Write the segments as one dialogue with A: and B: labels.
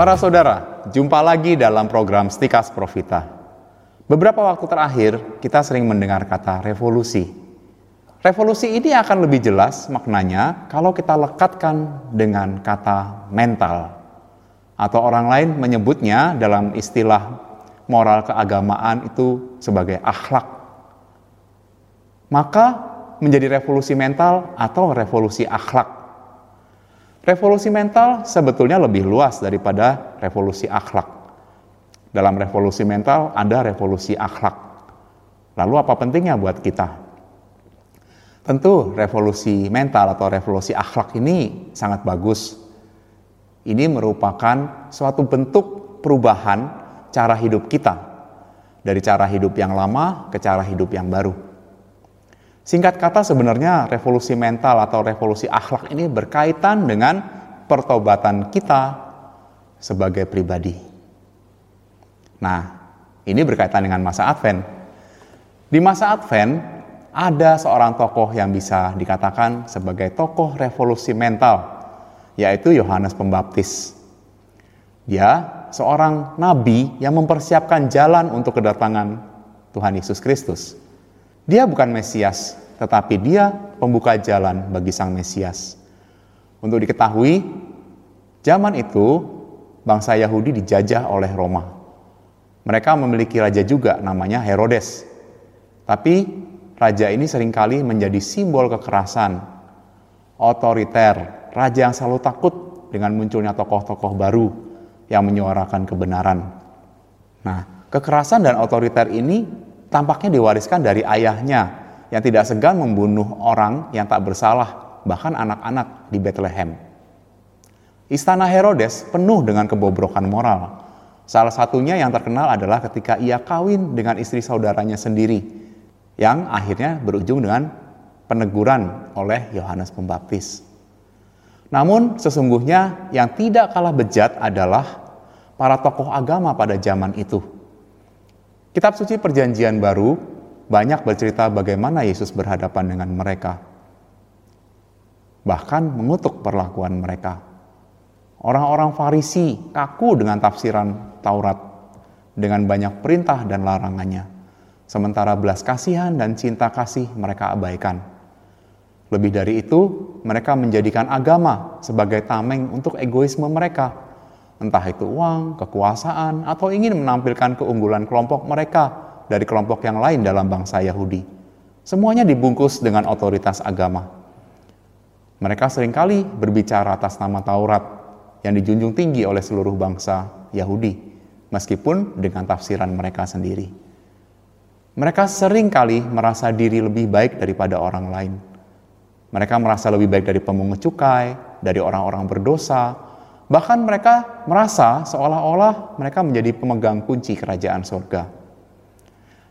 A: Para saudara, jumpa lagi dalam program Stikas Profita. Beberapa waktu terakhir, kita sering mendengar kata revolusi. Revolusi ini akan lebih jelas maknanya kalau kita lekatkan dengan kata mental. Atau orang lain menyebutnya dalam istilah moral keagamaan itu sebagai akhlak. Maka menjadi revolusi mental atau revolusi akhlak Revolusi mental sebetulnya lebih luas daripada revolusi akhlak. Dalam revolusi mental ada revolusi akhlak. Lalu apa pentingnya buat kita? Tentu revolusi mental atau revolusi akhlak ini sangat bagus. Ini merupakan suatu bentuk perubahan cara hidup kita dari cara hidup yang lama ke cara hidup yang baru. Singkat kata sebenarnya revolusi mental atau revolusi akhlak ini berkaitan dengan pertobatan kita sebagai pribadi. Nah, ini berkaitan dengan masa Advent. Di masa Advent ada seorang tokoh yang bisa dikatakan sebagai tokoh revolusi mental, yaitu Yohanes Pembaptis. Dia seorang nabi yang mempersiapkan jalan untuk kedatangan Tuhan Yesus Kristus. Dia bukan Mesias, tetapi dia pembuka jalan bagi sang Mesias. Untuk diketahui, zaman itu bangsa Yahudi dijajah oleh Roma. Mereka memiliki raja juga namanya Herodes. Tapi raja ini sering kali menjadi simbol kekerasan, otoriter, raja yang selalu takut dengan munculnya tokoh-tokoh baru yang menyuarakan kebenaran. Nah, kekerasan dan otoriter ini tampaknya diwariskan dari ayahnya yang tidak segan membunuh orang yang tak bersalah, bahkan anak-anak di Bethlehem. Istana Herodes penuh dengan kebobrokan moral. Salah satunya yang terkenal adalah ketika ia kawin dengan istri saudaranya sendiri, yang akhirnya berujung dengan peneguran oleh Yohanes Pembaptis. Namun sesungguhnya yang tidak kalah bejat adalah para tokoh agama pada zaman itu Kitab suci Perjanjian Baru banyak bercerita bagaimana Yesus berhadapan dengan mereka, bahkan mengutuk perlakuan mereka. Orang-orang Farisi kaku dengan tafsiran Taurat, dengan banyak perintah dan larangannya, sementara belas kasihan dan cinta kasih mereka abaikan. Lebih dari itu, mereka menjadikan agama sebagai tameng untuk egoisme mereka entah itu uang, kekuasaan, atau ingin menampilkan keunggulan kelompok mereka dari kelompok yang lain dalam bangsa Yahudi. Semuanya dibungkus dengan otoritas agama. Mereka sering kali berbicara atas nama Taurat yang dijunjung tinggi oleh seluruh bangsa Yahudi, meskipun dengan tafsiran mereka sendiri. Mereka sering kali merasa diri lebih baik daripada orang lain. Mereka merasa lebih baik dari pemungut cukai, dari orang-orang berdosa, Bahkan mereka merasa seolah-olah mereka menjadi pemegang kunci kerajaan surga.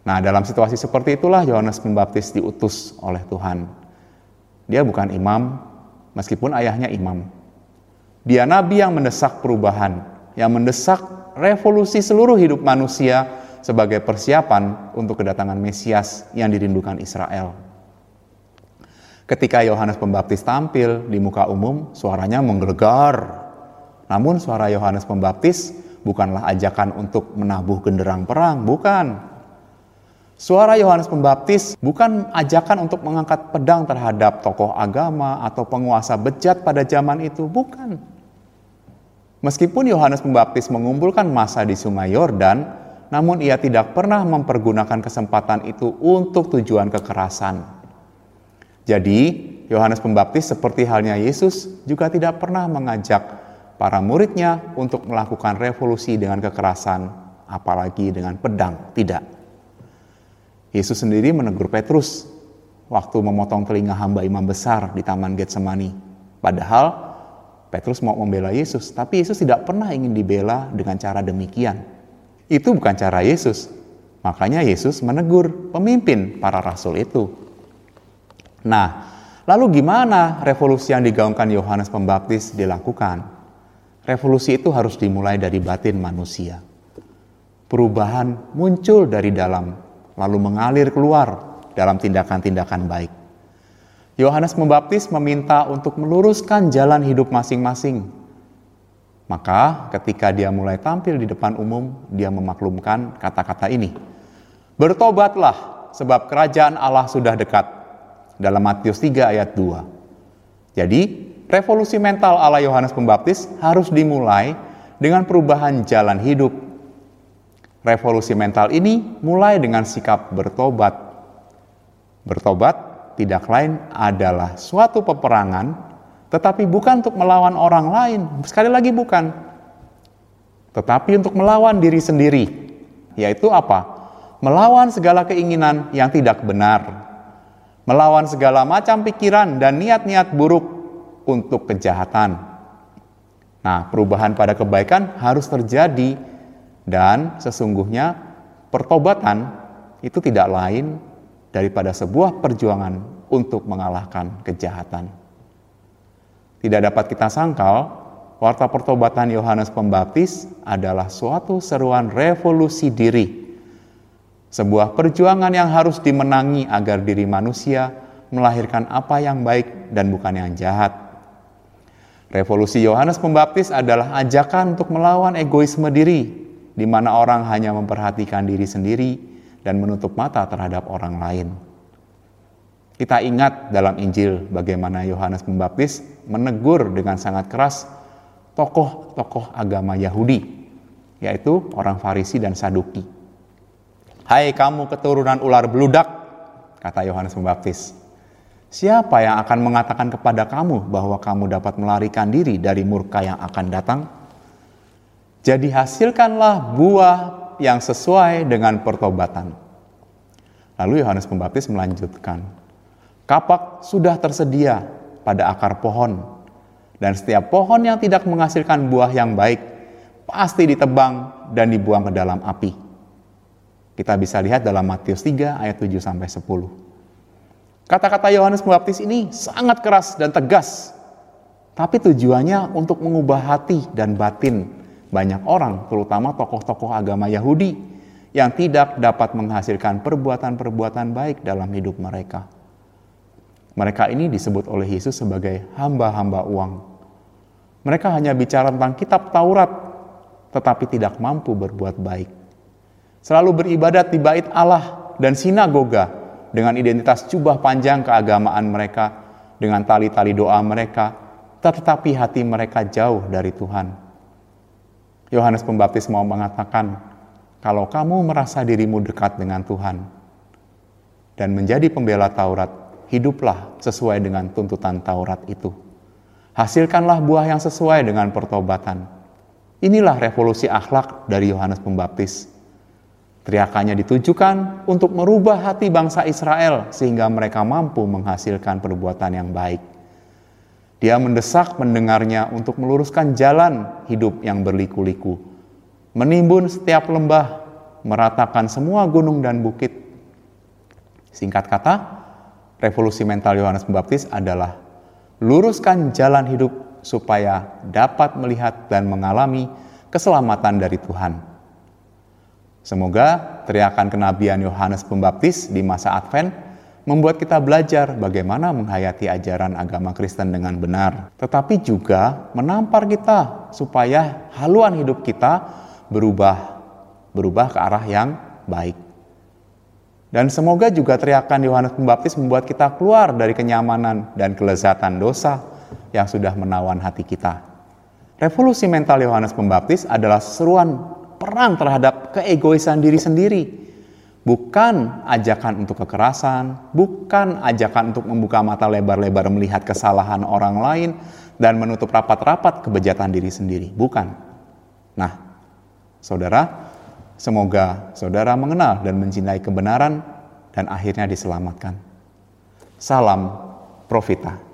A: Nah, dalam situasi seperti itulah Yohanes Pembaptis diutus oleh Tuhan. Dia bukan imam, meskipun ayahnya imam. Dia nabi yang mendesak perubahan, yang mendesak revolusi seluruh hidup manusia sebagai persiapan untuk kedatangan Mesias yang dirindukan Israel. Ketika Yohanes Pembaptis tampil di muka umum, suaranya menggelegar namun suara Yohanes Pembaptis bukanlah ajakan untuk menabuh genderang perang, bukan. Suara Yohanes Pembaptis bukan ajakan untuk mengangkat pedang terhadap tokoh agama atau penguasa bejat pada zaman itu, bukan. Meskipun Yohanes Pembaptis mengumpulkan masa di Sungai Yordan, namun ia tidak pernah mempergunakan kesempatan itu untuk tujuan kekerasan. Jadi, Yohanes Pembaptis seperti halnya Yesus juga tidak pernah mengajak para muridnya untuk melakukan revolusi dengan kekerasan, apalagi dengan pedang. Tidak. Yesus sendiri menegur Petrus waktu memotong telinga hamba imam besar di Taman Getsemani. Padahal Petrus mau membela Yesus, tapi Yesus tidak pernah ingin dibela dengan cara demikian. Itu bukan cara Yesus. Makanya Yesus menegur pemimpin para rasul itu. Nah, lalu gimana revolusi yang digaungkan Yohanes Pembaptis dilakukan? Revolusi itu harus dimulai dari batin manusia. Perubahan muncul dari dalam, lalu mengalir keluar dalam tindakan-tindakan baik. Yohanes Pembaptis meminta untuk meluruskan jalan hidup masing-masing. Maka ketika dia mulai tampil di depan umum, dia memaklumkan kata-kata ini. Bertobatlah sebab kerajaan Allah sudah dekat. Dalam Matius 3 ayat 2. Jadi, revolusi mental ala Yohanes Pembaptis harus dimulai dengan perubahan jalan hidup. Revolusi mental ini mulai dengan sikap bertobat. Bertobat tidak lain adalah suatu peperangan tetapi bukan untuk melawan orang lain. Sekali lagi bukan. Tetapi untuk melawan diri sendiri. Yaitu apa? Melawan segala keinginan yang tidak benar. Melawan segala macam pikiran dan niat-niat buruk untuk kejahatan. Nah, perubahan pada kebaikan harus terjadi dan sesungguhnya pertobatan itu tidak lain daripada sebuah perjuangan untuk mengalahkan kejahatan. Tidak dapat kita sangkal, warta pertobatan Yohanes Pembaptis adalah suatu seruan revolusi diri. Sebuah perjuangan yang harus dimenangi agar diri manusia melahirkan apa yang baik dan bukan yang jahat. Revolusi Yohanes Pembaptis adalah ajakan untuk melawan egoisme diri, di mana orang hanya memperhatikan diri sendiri dan menutup mata terhadap orang lain. Kita ingat dalam Injil bagaimana Yohanes Pembaptis menegur dengan sangat keras tokoh-tokoh agama Yahudi, yaitu orang Farisi dan Saduki. Hai kamu keturunan ular beludak, kata Yohanes Pembaptis. Siapa yang akan mengatakan kepada kamu bahwa kamu dapat melarikan diri dari murka yang akan datang? Jadi hasilkanlah buah yang sesuai dengan pertobatan. Lalu Yohanes Pembaptis melanjutkan, Kapak sudah tersedia pada akar pohon, dan setiap pohon yang tidak menghasilkan buah yang baik pasti ditebang dan dibuang ke dalam api. Kita bisa lihat dalam Matius 3 ayat 7 sampai 10. Kata-kata Yohanes Pembaptis ini sangat keras dan tegas, tapi tujuannya untuk mengubah hati dan batin banyak orang, terutama tokoh-tokoh agama Yahudi yang tidak dapat menghasilkan perbuatan-perbuatan baik dalam hidup mereka. Mereka ini disebut oleh Yesus sebagai hamba-hamba uang. Mereka hanya bicara tentang kitab Taurat, tetapi tidak mampu berbuat baik. Selalu beribadat di bait Allah dan sinagoga dengan identitas jubah panjang keagamaan mereka, dengan tali-tali doa mereka, tetapi hati mereka jauh dari Tuhan. Yohanes Pembaptis mau mengatakan, kalau kamu merasa dirimu dekat dengan Tuhan dan menjadi pembela Taurat, hiduplah sesuai dengan tuntutan Taurat itu. Hasilkanlah buah yang sesuai dengan pertobatan. Inilah revolusi akhlak dari Yohanes Pembaptis. Teriakannya ditujukan untuk merubah hati bangsa Israel sehingga mereka mampu menghasilkan perbuatan yang baik. Dia mendesak mendengarnya untuk meluruskan jalan hidup yang berliku-liku, menimbun setiap lembah, meratakan semua gunung dan bukit. Singkat kata, revolusi mental Yohanes Pembaptis adalah luruskan jalan hidup supaya dapat melihat dan mengalami keselamatan dari Tuhan. Semoga teriakan kenabian Yohanes Pembaptis di masa Advent membuat kita belajar bagaimana menghayati ajaran agama Kristen dengan benar, tetapi juga menampar kita supaya haluan hidup kita berubah berubah ke arah yang baik. Dan semoga juga teriakan Yohanes Pembaptis membuat kita keluar dari kenyamanan dan kelezatan dosa yang sudah menawan hati kita. Revolusi mental Yohanes Pembaptis adalah seruan perang terhadap keegoisan diri sendiri. Bukan ajakan untuk kekerasan, bukan ajakan untuk membuka mata lebar-lebar melihat kesalahan orang lain dan menutup rapat-rapat kebejatan diri sendiri. Bukan. Nah, saudara, Semoga saudara mengenal dan mencintai kebenaran dan akhirnya diselamatkan. Salam Profita.